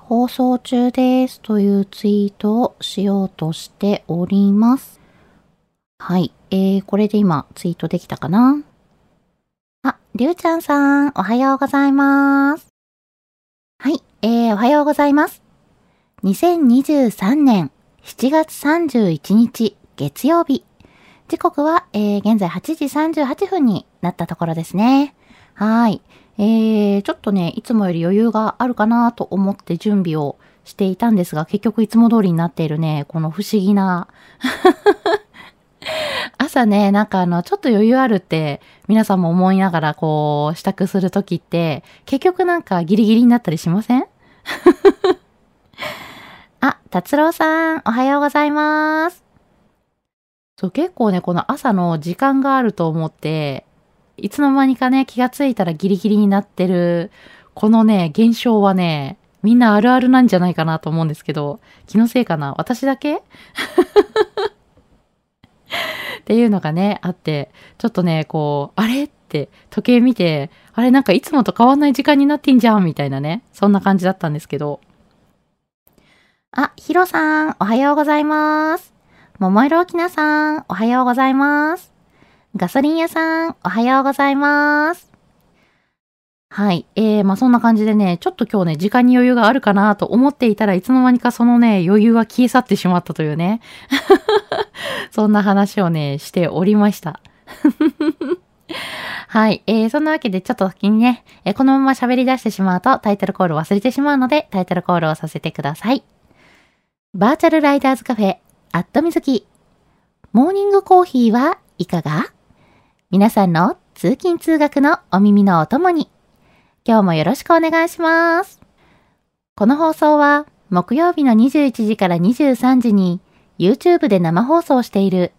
放送中ですというツイートをしようとしております。はい。えー、これで今ツイートできたかな？あ、りゅうちゃんさん、おはようございます。はい。えー、おはようございます。2023年7月31日月曜日。時刻は、えー、現在8時38分になったところですね。はい。えー、ちょっとね、いつもより余裕があるかなと思って準備をしていたんですが、結局いつも通りになっているね、この不思議な。朝ね、なんかあの、ちょっと余裕あるって、皆さんも思いながらこう、支度するときって、結局なんかギリギリになったりしません？あ、達郎さん、おはようございます。そう、結構ね、この朝の時間があると思って、いつの間にかね、気がついたらギリギリになってる、このね、現象はね、みんなあるあるなんじゃないかなと思うんですけど、気のせいかな？私だけ？っていうのがね、あって、ちょっとね、こう、あれ？って時計見て、あれなんかいつもと変わんない時間になってんじゃんみたいなね、そんな感じだったんですけど。あ、ヒロさん、おはようございます。桃色きなさん、おはようございます。ガソリン屋さん、おはようございます。はい。えー、まあそんな感じでね、ちょっと今日ね、時間に余裕があるかなと思っていたらいつの間にかそのね、余裕は消え去ってしまったというね。そんな話をね、しておりました。はい。えー、そんなわけでちょっと先にね、えーこのまま喋り出してしまうとタイトルコール忘れてしまうので、タイトルコールをさせてください。バーチャルライダーズカフェ、アットみずき。モーニングコーヒーはいかが？皆さんの通勤通学のお耳のお供に、今日もよろしくお願いします。この放送は木曜日の21時から23時に YouTube で生放送している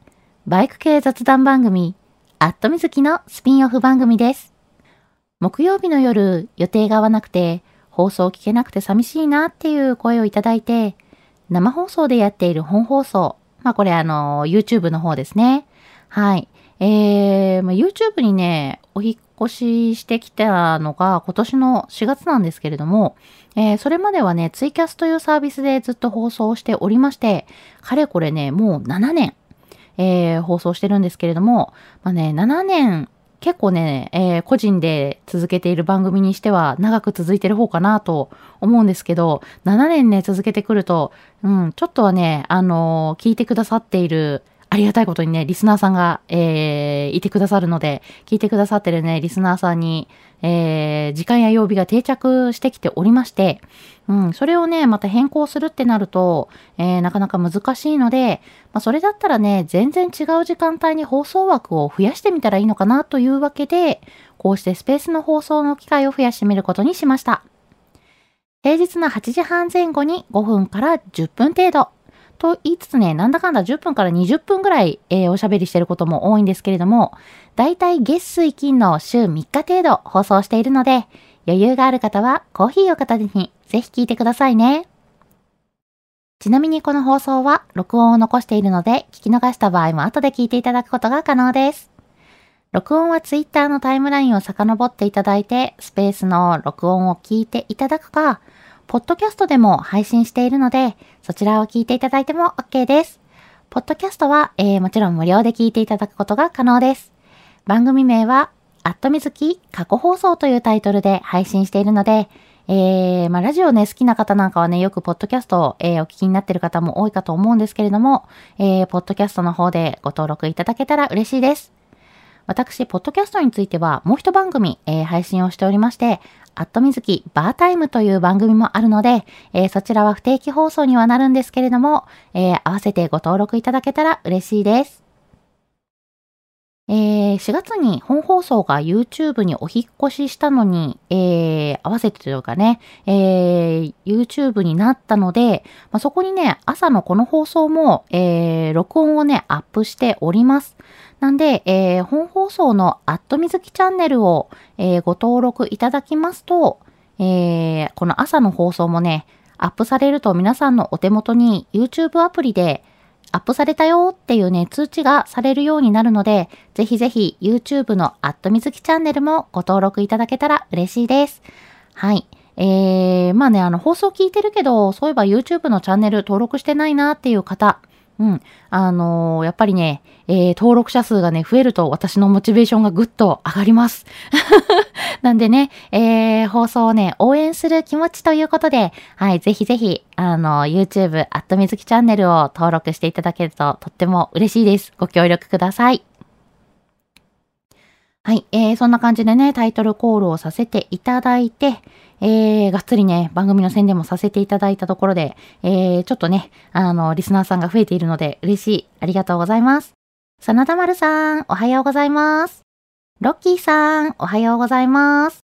バイク系雑談番組、アットみずきのスピンオフ番組です。木曜日の夜予定が合わなくて放送を聞けなくて寂しいなっていう声をいただいて、生放送でやっている本放送、まあこれあの YouTube の方ですね。はい。えー、まあ、YouTube にね、お引っ越ししてきたのが今年の4月なんですけれども、えーそれまではね、ツイキャスというサービスでずっと放送しておりまして、かれこれね、もう7年、えー放送してるんですけれども、まあね、7年、結構ね、えー個人で続けている番組にしては長く続いてる方かなと思うんですけど、7年ね、続けてくると、うん、ちょっとはね、あのー聞いてくださっている、ありがたいことにね、リスナーさんが、えーいてくださるので、聞いてくださってるね、リスナーさんに、えー時間や曜日が定着してきておりまして、うん、それをね、また変更するってなると、えーなかなか難しいので、まあ、それだったらね、全然違う時間帯に放送枠を増やしてみたらいいのかなというわけで、こうしてスペースの放送の機会を増やしてみることにしました。平日の8時半前後に5分から10分程度。と言いつつね、なんだかんだ10分から20分ぐらい、えーおしゃべりしてることも多いんですけれども、だいたい月水金の週3日程度放送しているので、余裕がある方はコーヒーを片手にぜひ聞いてくださいね。ちなみにこの放送は録音を残しているので、聞き逃した場合も後で聞いていただくことが可能です。録音は Twitter のタイムラインを遡っていただいて、スペースの録音を聞いていただくか、ポッドキャストでも配信しているので、そちらを聞いていただいても OK です。ポッドキャストは、えー、もちろん無料で聞いていただくことが可能です。番組名は、アットみずき過去放送というタイトルで配信しているので、えー、まあ、ラジオね、好きな方なんかはね、よくポッドキャストを、えー、お聞きになっている方も多いかと思うんですけれども、えー、ポッドキャストの方でご登録いただけたら嬉しいです。私、ポッドキャストについてはもう一番組、えー、配信をしておりまして、アットみずきバータイムという番組もあるので、えー、そちらは不定期放送にはなるんですけれども、えー、合わせてご登録いただけたら嬉しいです。えー、4月に本放送が YouTube にお引越ししたのに、えー、合わせてというかね、えー、YouTube になったので、まあ、そこにね、朝のこの放送も、えー、録音をね、アップしております。なんで、えー、本放送のアットみずきチャンネルを、えー、ご登録いただきますと、えー、この朝の放送もね、アップされると皆さんのお手元に YouTube アプリでアップされたよっていうね、通知がされるようになるので、ぜひぜひ YouTube のアットみずきチャンネルもご登録いただけたら嬉しいです。はい。えー、まあね、あの、放送聞いてるけど、そういえば YouTube のチャンネル登録してないなっていう方、うん。あのー、やっぱりね、えー、登録者数がね、増えると私のモチベーションがぐっと上がります。なんでね、えー、放送をね、応援する気持ちということで、はい、ぜひぜひ、あの、YouTube、アットみずきチャンネルを登録していただけるととっても嬉しいです。ご協力ください。はい、えー、そんな感じでね、タイトルコールをさせていただいて、えー、がっつりね、番組の宣伝もさせていただいたところで、えー、ちょっとね、あの、リスナーさんが増えているので嬉しい。ありがとうございます。真田丸さん、おはようございます。ロッキーさん、おはようございます。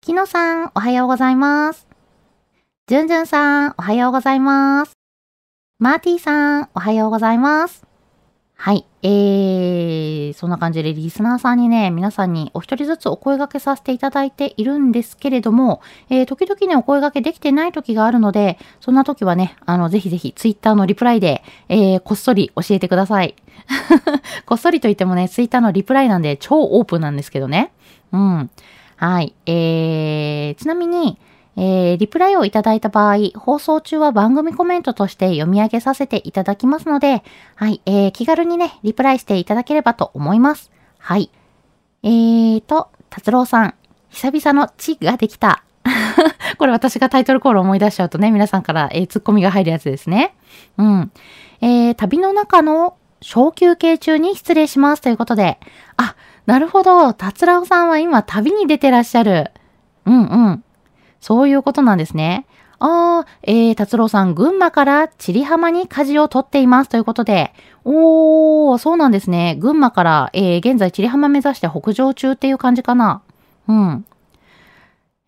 キノさん、おはようございます。ジュンジュンさん、おはようございます。マーティーさん、おはようございます。はい。えー、そんな感じでリスナーさんにね、皆さんにお一人ずつお声掛けさせていただいているんですけれども、えー、時々ね、お声掛けできてない時があるので、そんな時はね、あの、ぜひぜひツイッターのリプライで、えー、こっそり教えてください。こっそりと言ってもね、ツイッターのリプライなんで超オープンなんですけどね。うん。はい。えー、ちなみに、えー、リプライをいただいた場合、放送中は番組コメントとして読み上げさせていただきますので、はい、えー、気軽にね、リプライしていただければと思います。はい。えーと、達郎さん、久々の地ができた。これ私がタイトルコール思い出しちゃうとね、皆さんから、えー、ツッコミが入るやつですね。うん。えー、旅の中の小休憩中に失礼しますということで、あ、なるほど、達郎さんは今旅に出てらっしゃる。うんうん。そういうことなんですね。ああ、えー、達郎さん、群馬から千里浜に舵を取っていますということで、おー、そうなんですね。群馬から、えー、現在千里浜目指して北上中っていう感じかな。うん。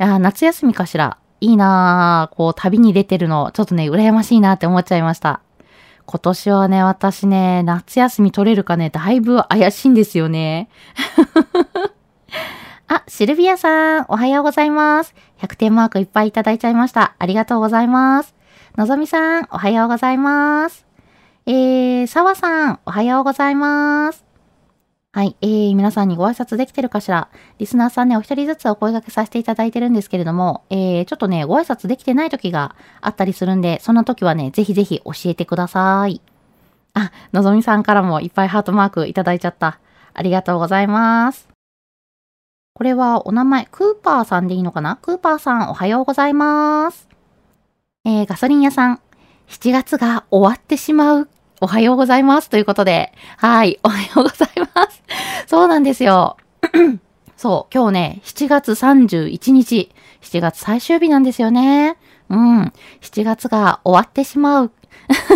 いや、夏休みかしら。いいなぁ。こう、旅に出てるの、ちょっとね、羨ましいなって思っちゃいました。今年はね、私ね、夏休み取れるかね、だいぶ怪しいんですよね。あ、シルビアさん、おはようございます。100点マークいっぱいいただいちゃいました。ありがとうございます。のぞみさん、おはようございます。えー、さわさん、おはようございます。はい、えー、皆さんにご挨拶できてるかしらリスナーさんね、お一人ずつお声掛けさせていただいてるんですけれども、えー、ちょっとね、ご挨拶できてない時があったりするんで、そんな時はね、ぜひぜひ教えてください。あ、のぞみさんからもいっぱいハートマークいただいちゃった。ありがとうございます。これはお名前、クーパーさんでいいのかな？クーパーさん、おはようございます。えー、ガソリン屋さん、7月が終わってしまう。おはようございます。ということで、はい、おはようございます。そうなんですよ。そう、今日ね、7月31日、7月最終日なんですよね。うん、7月が終わってしまう。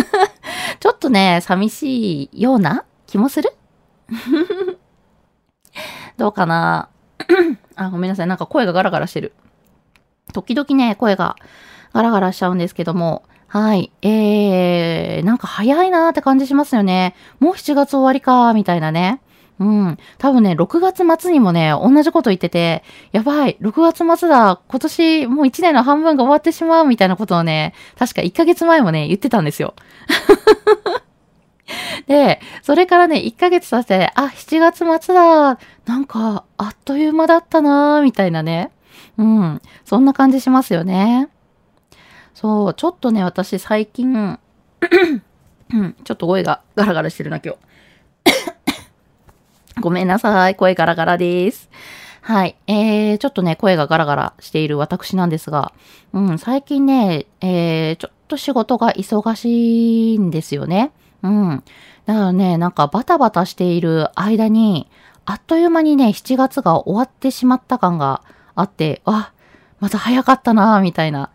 ちょっとね、寂しいような気もする どうかな？あ、ごめんなさい。なんか声がガラガラしてる。時々ね、声がガラガラしちゃうんですけども、はい。えー、なんか早いなーって感じしますよね。もう7月終わりかー、みたいなね。うん。多分ね、6月末にもね、同じこと言ってて、やばい、6月末だ、今年もう1年の半分が終わってしまうみたいなことをね、確か1ヶ月前もね、言ってたんですよ。で、それからね、1ヶ月経って、あ、7月末だ、なんか、あっという間だったなみたいなね。うん。そんな感じしますよね。そう、ちょっとね、私最近、うん、ちょっと声がガラガラしてるな、今日。ごめんなさい。声ガラガラです。はい。えー、ちょっとね、声がガラガラしている私なんですが、うん、最近ね、えー、ちょっと仕事が忙しいんですよね。うん。だからね、なんかバタバタしている間に、あっという間にね、7月が終わってしまった感があって、あ、また早かったなみたいな。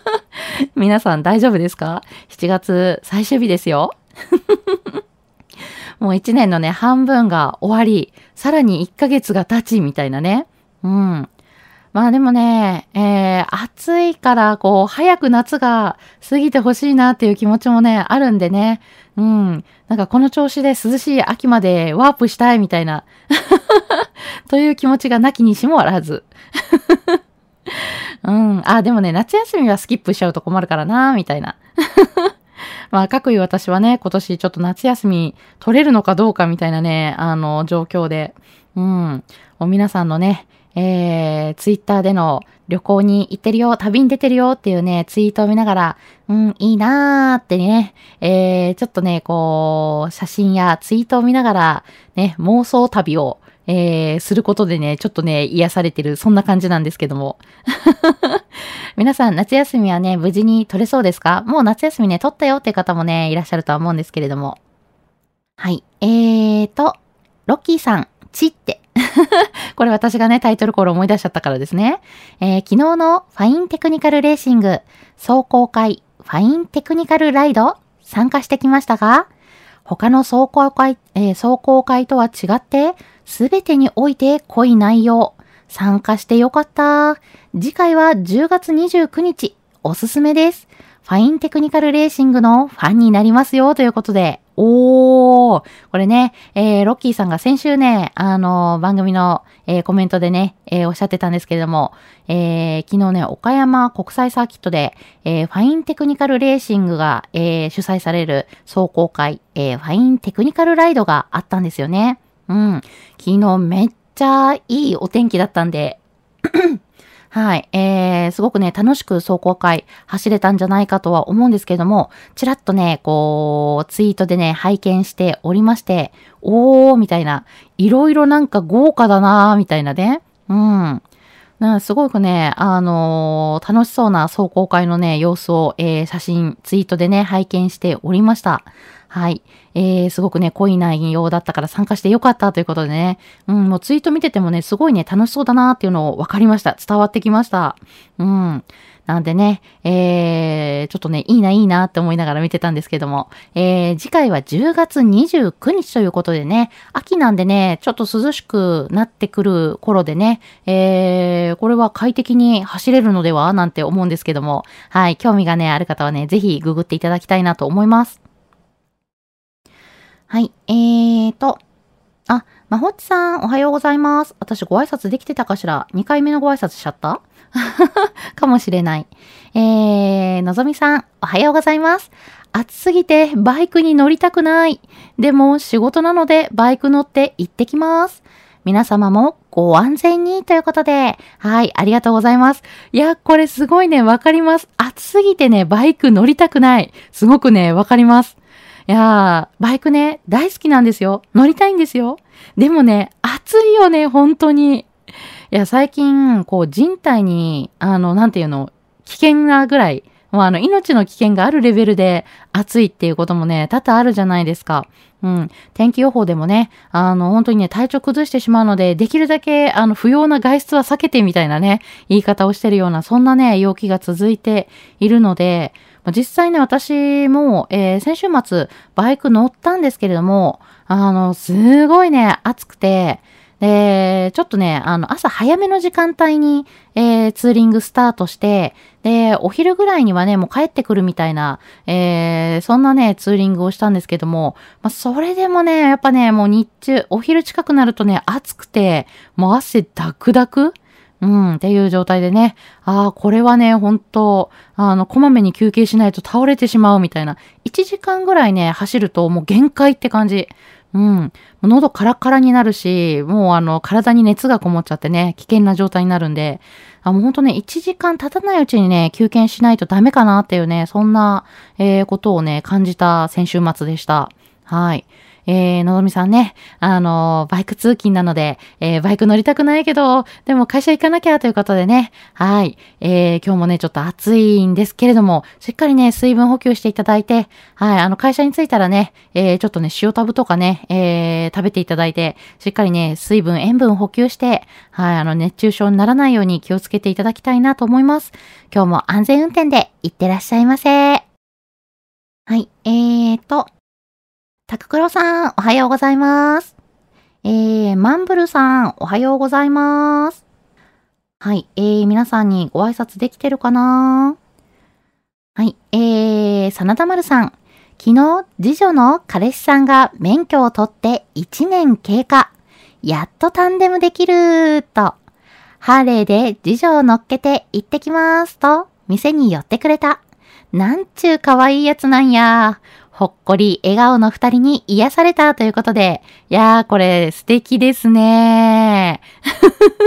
皆さん大丈夫ですか ?7 月最終日ですよ。もう1年のね、半分が終わり、さらに1ヶ月が経ち、みたいなね。うん。まあでもね、えー、暑いから、こう、早く夏が過ぎてほしいなっていう気持ちもね、あるんでね。うん。なんかこの調子で涼しい秋までワープしたいみたいな。という気持ちがなきにしもあらず。うん。あ、でもね、夏休みはスキップしちゃうと困るからな、みたいな。まあ、各位私はね、今年ちょっと夏休み取れるのかどうかみたいなね、あの、状況で。うん。皆さんのね、えー、ツイッターでの旅行に行ってるよ、旅に出てるよっていうね、ツイートを見ながら、うん、いいなーってね、えー、ちょっとね、こう、写真やツイートを見ながら、ね、妄想旅をえー、することでね、ちょっとね、癒されてる、そんな感じなんですけども。皆さん、夏休みはね、無事に取れそうですか？もう夏休みね、取ったよって方もね、いらっしゃるとは思うんですけれども。はい。えーと、ロッキーさん、チって。これ私がね、タイトルコール思い出しちゃったからですね。えー、昨日のファインテクニカルレーシング走行会ファインテクニカルライド参加してきましたが、他の走行会、えー、走行会とは違って、すべてにおいて濃い内容。参加してよかった。次回は10月29日。おすすめです。ファインテクニカルレーシングのファンになりますよということで。おー。これね、えー、ロッキーさんが先週ね、あのー、番組の、えー、コメントでね、えー、おっしゃってたんですけれども、えー、昨日ね、岡山国際サーキットで、えー、ファインテクニカルレーシングが、えー、主催される走行会、えー、ファインテクニカルライドがあったんですよね。うん。昨日めっちゃいいお天気だったんではい。えー、すごくね、楽しく走行会走れたんじゃないかとは思うんですけれども、ちらっとね、こう、ツイートでね、拝見しておりまして、おー、みたいな、いろいろなんか豪華だなー、みたいなね。うん。なすごくね、あのー、楽しそうな走行会のね、様子を、えー、写真、ツイートでね、拝見しておりました。はい。えー、すごくね、濃い内容だったから参加してよかったということでね、うん、もうツイート見ててもね、すごいね、楽しそうだなっていうのを分かりました。伝わってきました。うん。なんでね、えー、ちょっとね、いいな、いいなって思いながら見てたんですけども、えー、次回は10月29日ということでね、秋なんでね、ちょっと涼しくなってくる頃でね、えー、これは快適に走れるのでは？なんて思うんですけども、はい、興味がね、ある方はね、ぜひググっていただきたいなと思います。はい。えーと。あ、まほっちさん、おはようございます。私ご挨拶できてたかしら ?2 回目のご挨拶しちゃった？かもしれない。えー、のぞみさん、おはようございます。暑すぎてバイクに乗りたくない。でも仕事なのでバイク乗って行ってきます。皆様もご安全にということで、はい、ありがとうございます。いや、これすごいね、わかります。暑すぎてね、バイク乗りたくない。すごくね、わかります。いやー、バイクね、大好きなんですよ。乗りたいんですよ。でもね、暑いよね、本当に。いや、最近、こう、人体に、あの、なんていうの、危険なぐらい、もうあの、命の危険があるレベルで暑いっていうこともね、多々あるじゃないですか。うん。天気予報でもね、あの、本当にね、体調崩してしまうので、できるだけ、あの、不要な外出は避けてみたいなね、言い方をしてるような、そんなね、陽気が続いているので、実際ね、私も、えー、先週末、バイク乗ったんですけれども、あの、すごいね、暑くて、で、ちょっとね、あの、朝早めの時間帯に、えー、ツーリングスタートして、で、お昼ぐらいにはね、もう帰ってくるみたいな、えー、そんなね、ツーリングをしたんですけども、まあ、それでもね、やっぱね、もう日中、お昼近くなるとね、暑くて、もう汗ダクダクうん、っていう状態でね、ああ、これはね、本当あの、こまめに休憩しないと倒れてしまうみたいな。1時間ぐらいね、走るともう限界って感じ。うん。喉カラカラになるし、もうあの、体に熱がこもっちゃってね、危険な状態になるんで、あ、もうほんとね、1時間経たないうちにね、休憩しないとダメかなっていうね、そんな、えー、ことをね、感じた先週末でした。はい。えー、のぞみさんね、あの、バイク通勤なので、えー、バイク乗りたくないけど、でも会社行かなきゃということでね、はい、えー、今日もね、ちょっと暑いんですけれども、しっかりね、水分補給していただいて、はい、あの、会社に着いたらね、えー、ちょっとね、塩タブとかね、えー、食べていただいて、しっかりね、水分、塩分補給して、はい、あの、熱中症にならないように気をつけていただきたいなと思います。今日も安全運転で行ってらっしゃいませ。はい、えーと、タククロさん、おはようございます。えー、マンブルさん、おはようございます。はい、えー、皆さんにご挨拶できてるかな？はい、えー、真田丸さん。昨日、次女の彼氏さんが免許を取って1年経過。やっとタンデムできると。ハーレーで次女を乗っけて行ってきますと、店に寄ってくれた。なんちゅう可愛いやつなんや。ほっこり笑顔の二人に癒されたということで、いやー、これ素敵ですね。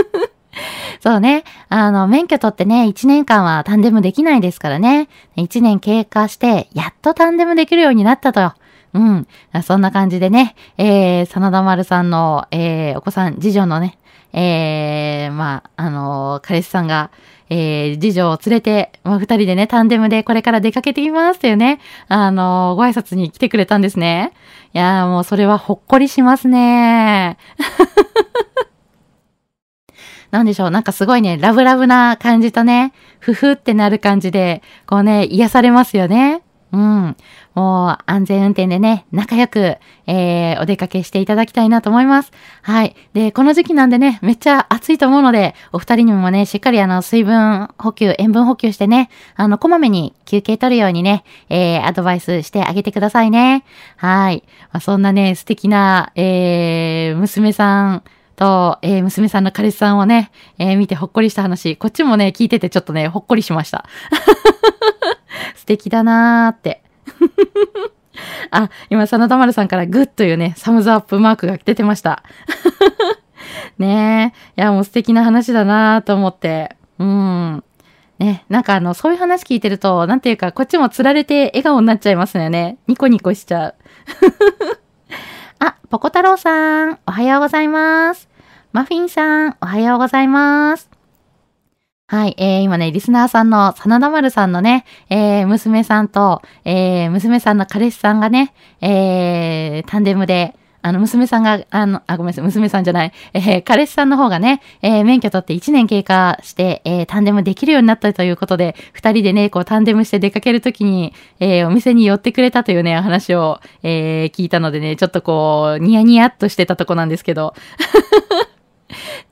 そうね。あの、免許取ってね、1年間はタンデムできないですからね。1年経過して、やっとタンデムできるようになったと。うん。そんな感じでね、えー、真田丸さんの、えー、お子さん、次女のね、えー、まあ、あのー、彼氏さんが、えー、次女を連れて、まあ、二人でね、タンデムでこれから出かけてきますというね、あのー、ご挨拶に来てくれたんですね。いやーもうそれはほっこりしますね。なんでしょう、なんかすごいね、ラブラブな感じとね、ふふってなる感じで、こうね、癒されますよね。うん。もう安全運転でね、仲良く、えー、お出かけしていただきたいなと思います。はい。で、この時期なんでね、めっちゃ暑いと思うので、お二人にもね、しっかりあの、水分補給、塩分補給してね、あの、こまめに休憩取るようにね、えー、アドバイスしてあげてくださいね。はい。まあ、そんなね、素敵な、えー、娘さん、と、えー、娘さんの彼氏さんをね、えー、見てほっこりした話、こっちもね、聞いててちょっとね、ほっこりしました。素敵だなーって。あ、今、真田丸さんからグッというね、サムズアップマークが出てました。ねえ。いや、もう素敵な話だなと思って。うん。ね、なんかあの、そういう話聞いてると、なんていうか、こっちも釣られて笑顔になっちゃいますよね。ニコニコしちゃう。あ、ポコ太郎さん、おはようございます。マフィンさん、おはようございます。はい、えー、今ね、リスナーさんの真田丸さんのね、えー、娘さんと、えー、娘さんの彼氏さんがね、えー、タンデムで、あの、娘さんが、あの、あ、ごめんなさい、娘さんじゃない、えー、彼氏さんの方がね、えー、免許取って1年経過して、えー、タンデムできるようになったということで、二人でね、こう、タンデムして出かけるときに、えー、お店に寄ってくれたというね、話を、えー、聞いたのでね、ちょっとこう、ニヤニヤっとしてたとこなんですけど。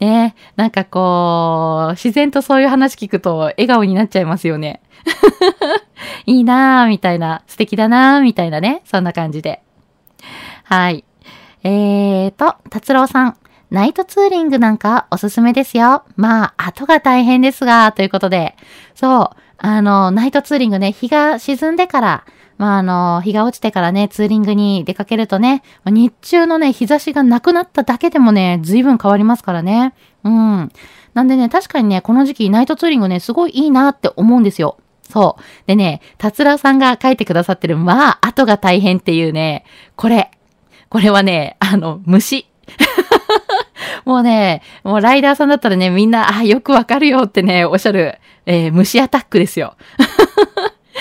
ねなんかこう、自然とそういう話聞くと笑顔になっちゃいますよね。いいなぁ、みたいな、素敵だなぁ、みたいなね、そんな感じで。はい。えーと、達郎さん。ナイトツーリングなんかおすすめですよ。まあ、後が大変ですが、ということで。そう、あの、ナイトツーリングね、日が沈んでから、まあ、あの、日が落ちてからね、ツーリングに出かけるとね、日中のね、日差しがなくなっただけでもね、随分変わりますからね。うん。なんでね、確かにね、この時期ナイトツーリングね、すごいいいなって思うんですよ。そう。でね、達郎さんが書いてくださってる、まあ、後が大変っていうね、これ。これはね、あの、虫。もうね、もうライダーさんだったらね、みんな、あ、よくわかるよってね、おっしゃる、えー、虫アタックですよ。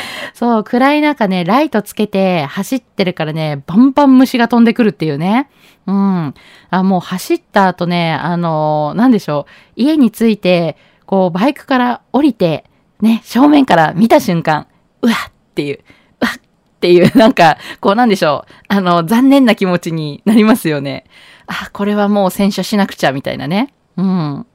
そう、暗い中ね、ライトつけて走ってるからね、バンバン虫が飛んでくるっていうね。うん。あ、もう走った後ね、あのー、なんでしょう。家に着いて、こう、バイクから降りて、ね、正面から見た瞬間、うわっていう、うわっていう、なんか、こうなんでしょう。あの、残念な気持ちになりますよね。あ、これはもう洗車しなくちゃ、みたいなね。うん。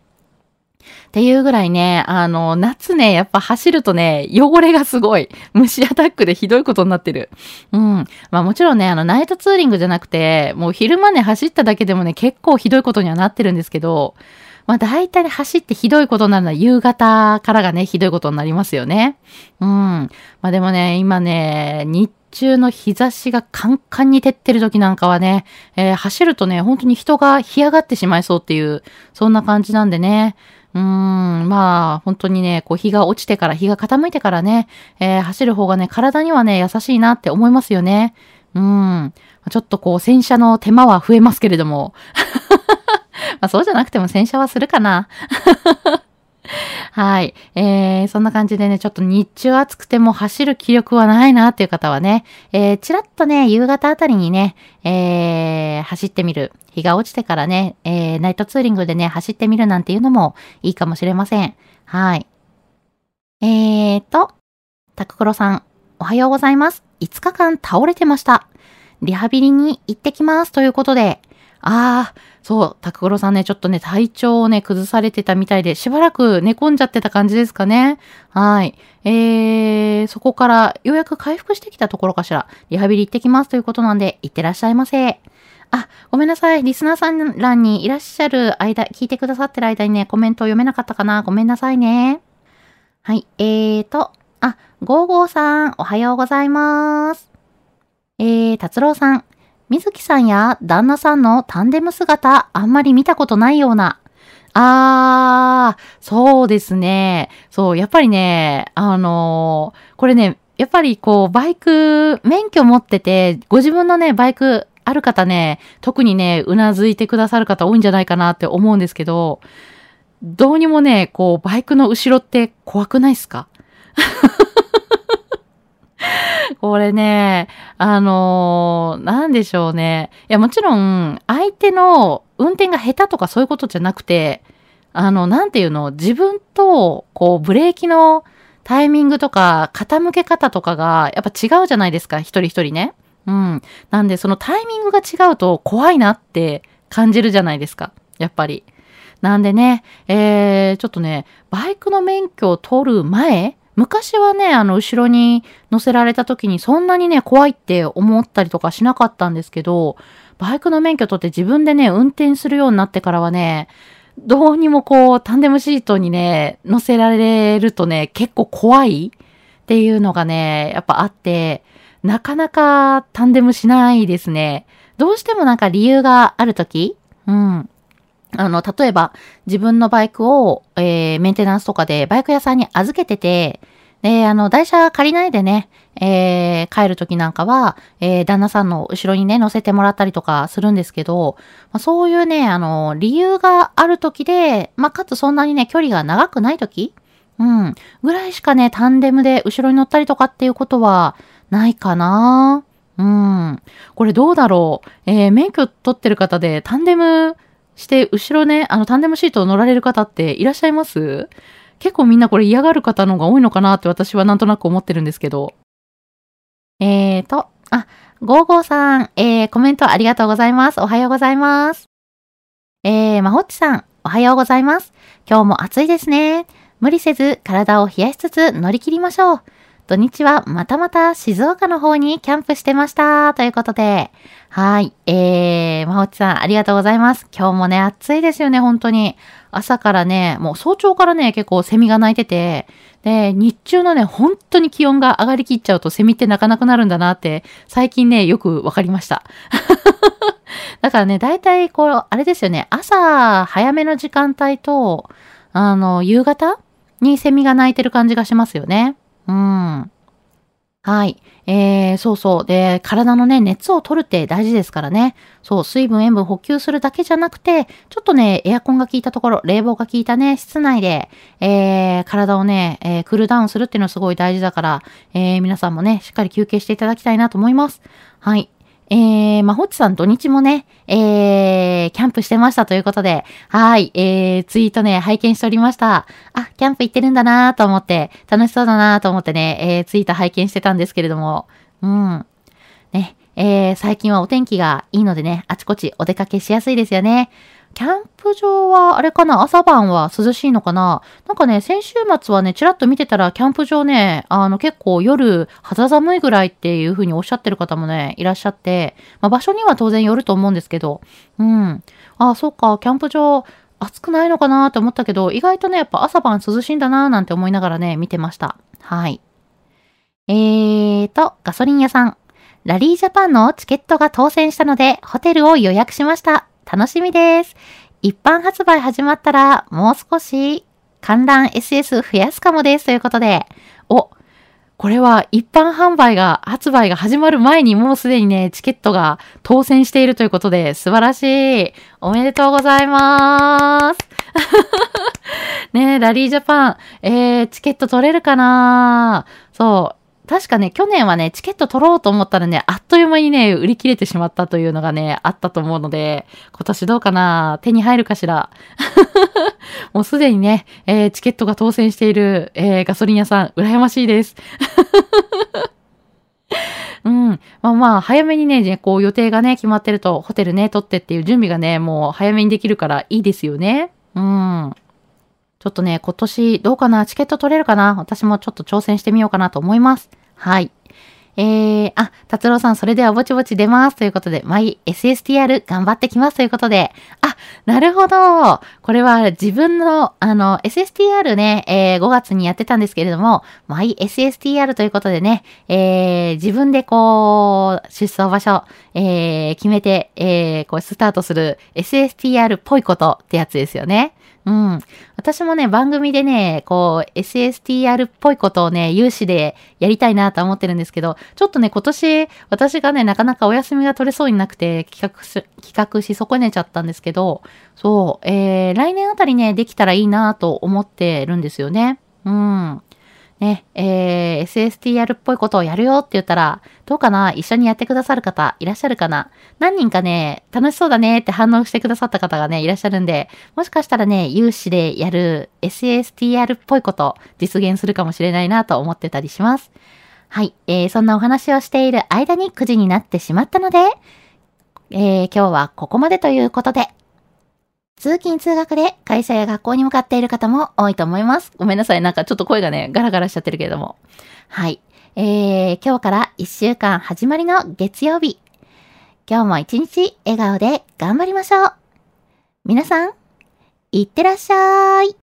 っていうぐらいね、あの、夏ね、やっぱ走るとね、汚れがすごい。虫アタックでひどいことになってる。うん。まあもちろんね、あの、ナイトツーリングじゃなくて、もう昼間ね、走っただけでもね、結構ひどいことにはなってるんですけど、まあ大体走ってひどいことになるのは夕方からがね、ひどいことになりますよね。うん。まあでもね、今ね、日中の日差しがカンカンに照ってる時なんかはね、えー、走るとね、本当に人が干上がってしまいそうっていう、そんな感じなんでね。うん、まあ、本当にね、こう、日が落ちてから、日が傾いてからね、えー、走る方がね、体にはね、優しいなって思いますよね。うん。ちょっとこう、洗車の手間は増えますけれども。まあ、そうじゃなくても洗車はするかな。はい。えー、そんな感じでね、ちょっと日中暑くても走る気力はないなっていう方はね、えー、ちらっとね、夕方あたりにね、えー、走ってみる。日が落ちてからね、えー、ナイトツーリングでね、走ってみるなんていうのもいいかもしれません。はい。えーと、タククロさん、おはようございます。5日間倒れてました。リハビリに行ってきます。ということで、ああ、そう、タククロさんね、ちょっとね、体調をね、崩されてたみたいで、しばらく寝込んじゃってた感じですかね。はい。えー、そこからようやく回復してきたところかしら。リハビリ行ってきますということなんで、行ってらっしゃいませ。あ、ごめんなさい。リスナーさん欄にいらっしゃる間、聞いてくださってる間にね、コメントを読めなかったかなごめんなさいね。はい、えーと、あ、ゴーゴーさん、おはようございます。えー、達郎さん、水木さんや旦那さんのタンデム姿、あんまり見たことないような。あー、そうですね。そう、やっぱりね、あのー、これね、やっぱりこう、バイク、免許持ってて、ご自分のね、バイクある方ね、特にね、うなずいてくださる方多いんじゃないかなって思うんですけど、どうにもね、こう、バイクの後ろって怖くないっすか？これね、あのー、なんでしょうね。いや、もちろん、相手の運転が下手とかそういうことじゃなくて、あの、なんていうの、自分と、こう、ブレーキのタイミングとか、傾け方とかが、やっぱ違うじゃないですか、一人一人ね。うん。なんで、そのタイミングが違うと怖いなって感じるじゃないですか、やっぱり。なんでね、えー、ちょっとね、バイクの免許を取る前昔はね、あの、後ろに乗せられた時にそんなにね、怖いって思ったりとかしなかったんですけど、バイクの免許取って自分でね、運転するようになってからはね、どうにもこう、タンデムシートにね、乗せられるとね、結構怖いっていうのがね、やっぱあって、なかなかタンデムしないですね。どうしてもなんか理由があるときうん。あの、例えば、自分のバイクを、えー、メンテナンスとかでバイク屋さんに預けてて、で、あの、台車借りないでね、えー、帰るときなんかは、えー、旦那さんの後ろにね、乗せてもらったりとかするんですけど、まあ、そういうね、あの、理由があるときで、まあ、かつそんなにね、距離が長くないときうん。ぐらいしかね、タンデムで後ろに乗ったりとかっていうことはないかな？うん。これどうだろう？えー、免許取ってる方でタンデムして、後ろね、あの、タンデムシートを乗られる方っていらっしゃいます？結構みんなこれ嫌がる方の方が多いのかなって私はなんとなく思ってるんですけど。えーと、あ、ゴーゴーさん、えー、コメントありがとうございます。おはようございます。えー、まほっちさん、おはようございます。今日も暑いですね。無理せず体を冷やしつつ乗り切りましょう。土日はまたまた静岡の方にキャンプしてました。ということで。はい。えー、まほちさん、ありがとうございます。今日もね、暑いですよね、本当に。朝からね、もう早朝からね、結構セミが鳴いてて、で、日中のね、本当に気温が上がりきっちゃうとセミって鳴かなくなるんだなって、最近ね、よくわかりました。だからね、大体こう、あれですよね、朝早めの時間帯と、あの、夕方にセミが鳴いてる感じがしますよね。うん。はい。えー、そうそう。で、体のね、熱を取るって大事ですからね。そう、水分、塩分補給するだけじゃなくて、ちょっとね、エアコンが効いたところ、冷房が効いたね、室内で、えー、体をね、えー、クールダウンするっていうのはすごい大事だから、えー、皆さんもね、しっかり休憩していただきたいなと思います。はい。えー、まほっちさん土日もね、えー、キャンプしてましたということで、はい、えー、ツイートね、拝見しておりました。あ、キャンプ行ってるんだなと思って、楽しそうだなと思ってね、えー、ツイート拝見してたんですけれども、うん。ね、えー、最近はお天気がいいのでね、あちこちお出かけしやすいですよね。キャンプ場は、あれかな？朝晩は涼しいのかな？なんかね、先週末はね、ちらっと見てたら、キャンプ場ね、あの、結構夜、肌寒いぐらいっていう風におっしゃってる方もね、いらっしゃって、まあ、場所には当然よると思うんですけど、うん。あ、そうか、キャンプ場、暑くないのかなって思ったけど、意外とね、やっぱ朝晩涼しいんだななんて思いながらね、見てました。はい。えーと、ガソリン屋さん。ラリージャパンのチケットが当選したので、ホテルを予約しました。楽しみです。一般発売始まったら、もう少し観覧 SS 増やすかもです。ということで、お、これは一般販売が、発売が始まる前にもうすでにね、チケットが当選しているということで、素晴らしい。おめでとうございます。ねえラリージャパン、えー、チケット取れるかな？そう。確かね、去年はね、チケット取ろうと思ったらね、あっという間にね、売り切れてしまったというのがね、あったと思うので、今年どうかな？手に入るかしら？もうすでにね、えー、チケットが当選している、えー、ガソリン屋さん、羨ましいです。うん。まあまあ、早めにね、こう予定がね、決まってると、ホテルね、取ってっていう準備がね、もう早めにできるからいいですよね。うん。ちょっとね、今年どうかな？チケット取れるかな？私もちょっと挑戦してみようかなと思います。はい。えー、あ、達郎さん、それではぼちぼち出ます。ということで、マイ SSTR 頑張ってきます。ということで、あ、なるほど。これは自分の、あの、SSTR ね、えー、5月にやってたんですけれども、マイ SSTR ということでね、えー、自分でこう、出走場所、えー、決めて、えー、こう、スタートする SSTR っぽいことってやつですよね。うん。私もね、番組でね、こう、SSTR っぽいことをね、有志でやりたいなと思ってるんですけど、ちょっとね、今年、私がね、なかなかお休みが取れそうになくて、企画し、企画し損ねちゃったんですけど、そう、えー、来年あたりね、できたらいいなと思ってるんですよね。うん。ね、えー、SSTR っぽいことをやるよって言ったら、どうかな？一緒にやってくださる方いらっしゃるかな？何人かね、楽しそうだねって反応してくださった方がね、いらっしゃるんで、もしかしたらね、有志でやる SSTR っぽいこと実現するかもしれないなと思ってたりします。はい、えー、そんなお話をしている間に9時になってしまったので、えー、今日はここまでということで、通勤通学で会社や学校に向かっている方も多いと思います。ごめんなさい。なんかちょっと声がね、ガラガラしちゃってるけれども。はい。えー、今日から一週間始まりの月曜日。今日も一日笑顔で頑張りましょう。皆さん、いってらっしゃい。